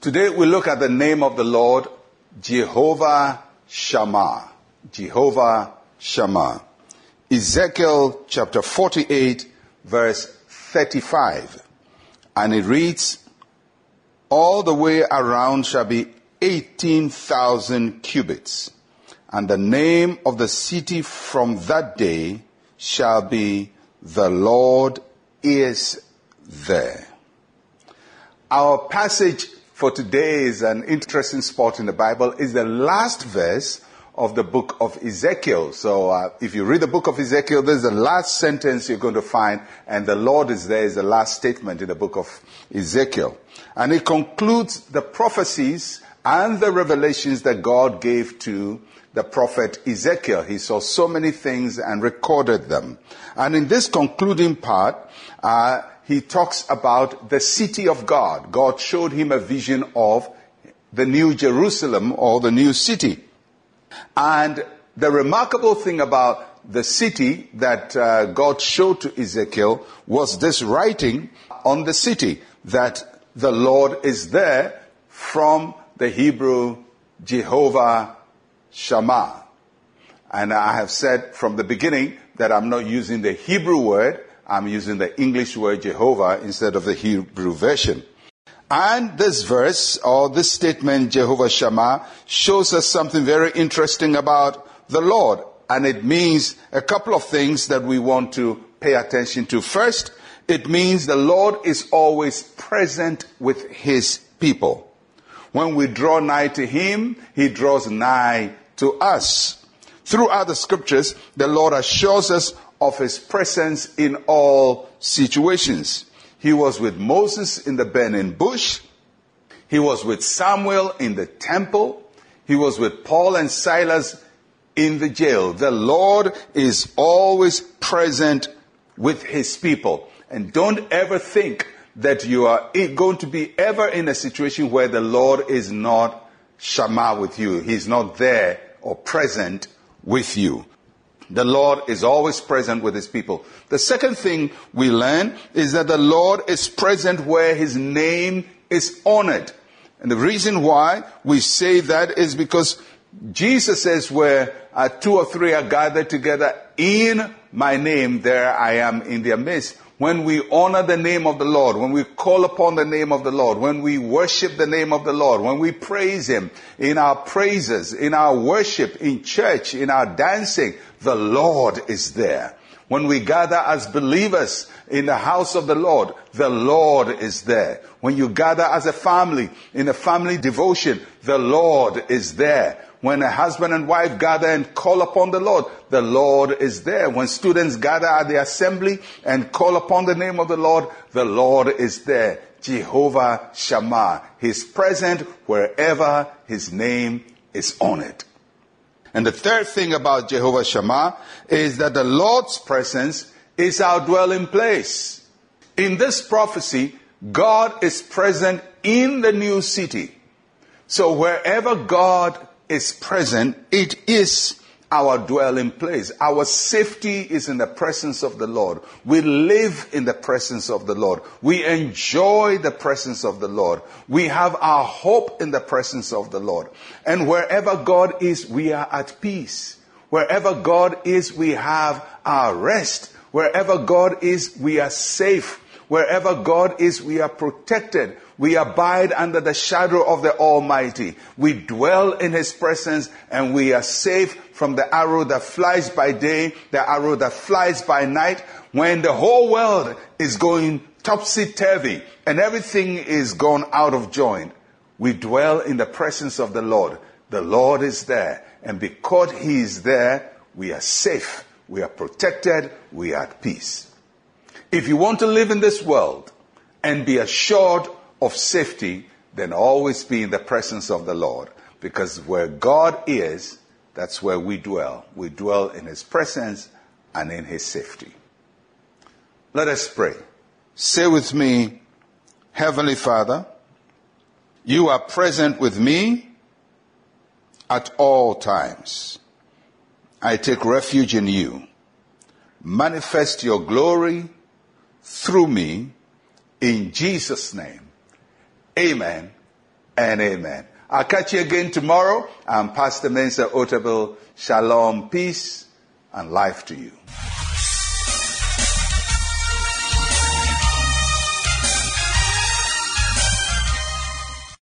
Today we look at the name of the Lord, Jehovah Shammah. Jehovah Shammah. Ezekiel chapter 48 verse 35. And it reads, All the way around shall be 18,000 cubits. And the name of the city from that day shall be, The Lord is there. Our passage for today is an interesting spot in the Bible. is the last verse of the book of Ezekiel. So uh, if you read the book of Ezekiel, there's the last sentence you're going to find, and the Lord is there is the last statement in the book of Ezekiel. And it concludes the prophecies and the revelations that God gave to the prophet Ezekiel. He saw so many things and recorded them. And in this concluding part, uh, he talks about the city of God. God showed him a vision of the new Jerusalem or the new city. And the remarkable thing about the city that uh, God showed to Ezekiel was this writing on the city that the Lord is there from the Hebrew Jehovah Shammah. And I have said from the beginning that I'm not using the Hebrew word I'm using the English word Jehovah instead of the Hebrew version. And this verse or this statement, Jehovah Shammah, shows us something very interesting about the Lord. And it means a couple of things that we want to pay attention to. First, it means the Lord is always present with his people. When we draw nigh to him, he draws nigh to us. Throughout the scriptures, the Lord assures us of his presence in all situations. He was with Moses in the burning bush. He was with Samuel in the temple. He was with Paul and Silas in the jail. The Lord is always present with his people. And don't ever think that you are going to be ever in a situation where the Lord is not Shammah with you. He's not there or present with you. The Lord is always present with his people. The second thing we learn is that the Lord is present where his name is honored. And the reason why we say that is because Jesus says where uh, two or three are gathered together in my name, there I am in their midst when we honor the name of the Lord, when we call upon the name of the Lord, when we worship the name of the Lord, when we praise Him in our praises, in our worship, in church, in our dancing, the Lord is there. When we gather as believers in the house of the Lord, the Lord is there. When you gather as a family in a family devotion, the Lord is there. When a husband and wife gather and call upon the Lord, the Lord is there. When students gather at the assembly and call upon the name of the Lord, the Lord is there. Jehovah Shammah. He's present wherever his name is honored. And the third thing about Jehovah Shammah is that the Lord's presence is our dwelling place. In this prophecy, God is present in the new city. So wherever God is present, it is our dwelling place. Our safety is in the presence of the Lord. We live in the presence of the Lord. We enjoy the presence of the Lord. We have our hope in the presence of the Lord. And wherever God is, we are at peace. Wherever God is, we have our rest. Wherever God is, we are safe. Wherever God is, we are protected. We abide under the shadow of the Almighty. We dwell in His presence and we are safe from the arrow that flies by day, the arrow that flies by night. When the whole world is going topsy-turvy and everything is gone out of joint, we dwell in the presence of the Lord. The Lord is there. And because He is there, we are safe. We are protected. We are at peace. If you want to live in this world and be assured of safety, then always be in the presence of the Lord. Because where God is, that's where we dwell. We dwell in His presence and in His safety. Let us pray. Say with me, Heavenly Father, you are present with me at all times. I take refuge in you. Manifest your glory through me in Jesus' name. Amen and amen. I'll catch you again tomorrow. I'm Pastor Mensa Otabil. Shalom, peace, and life to you.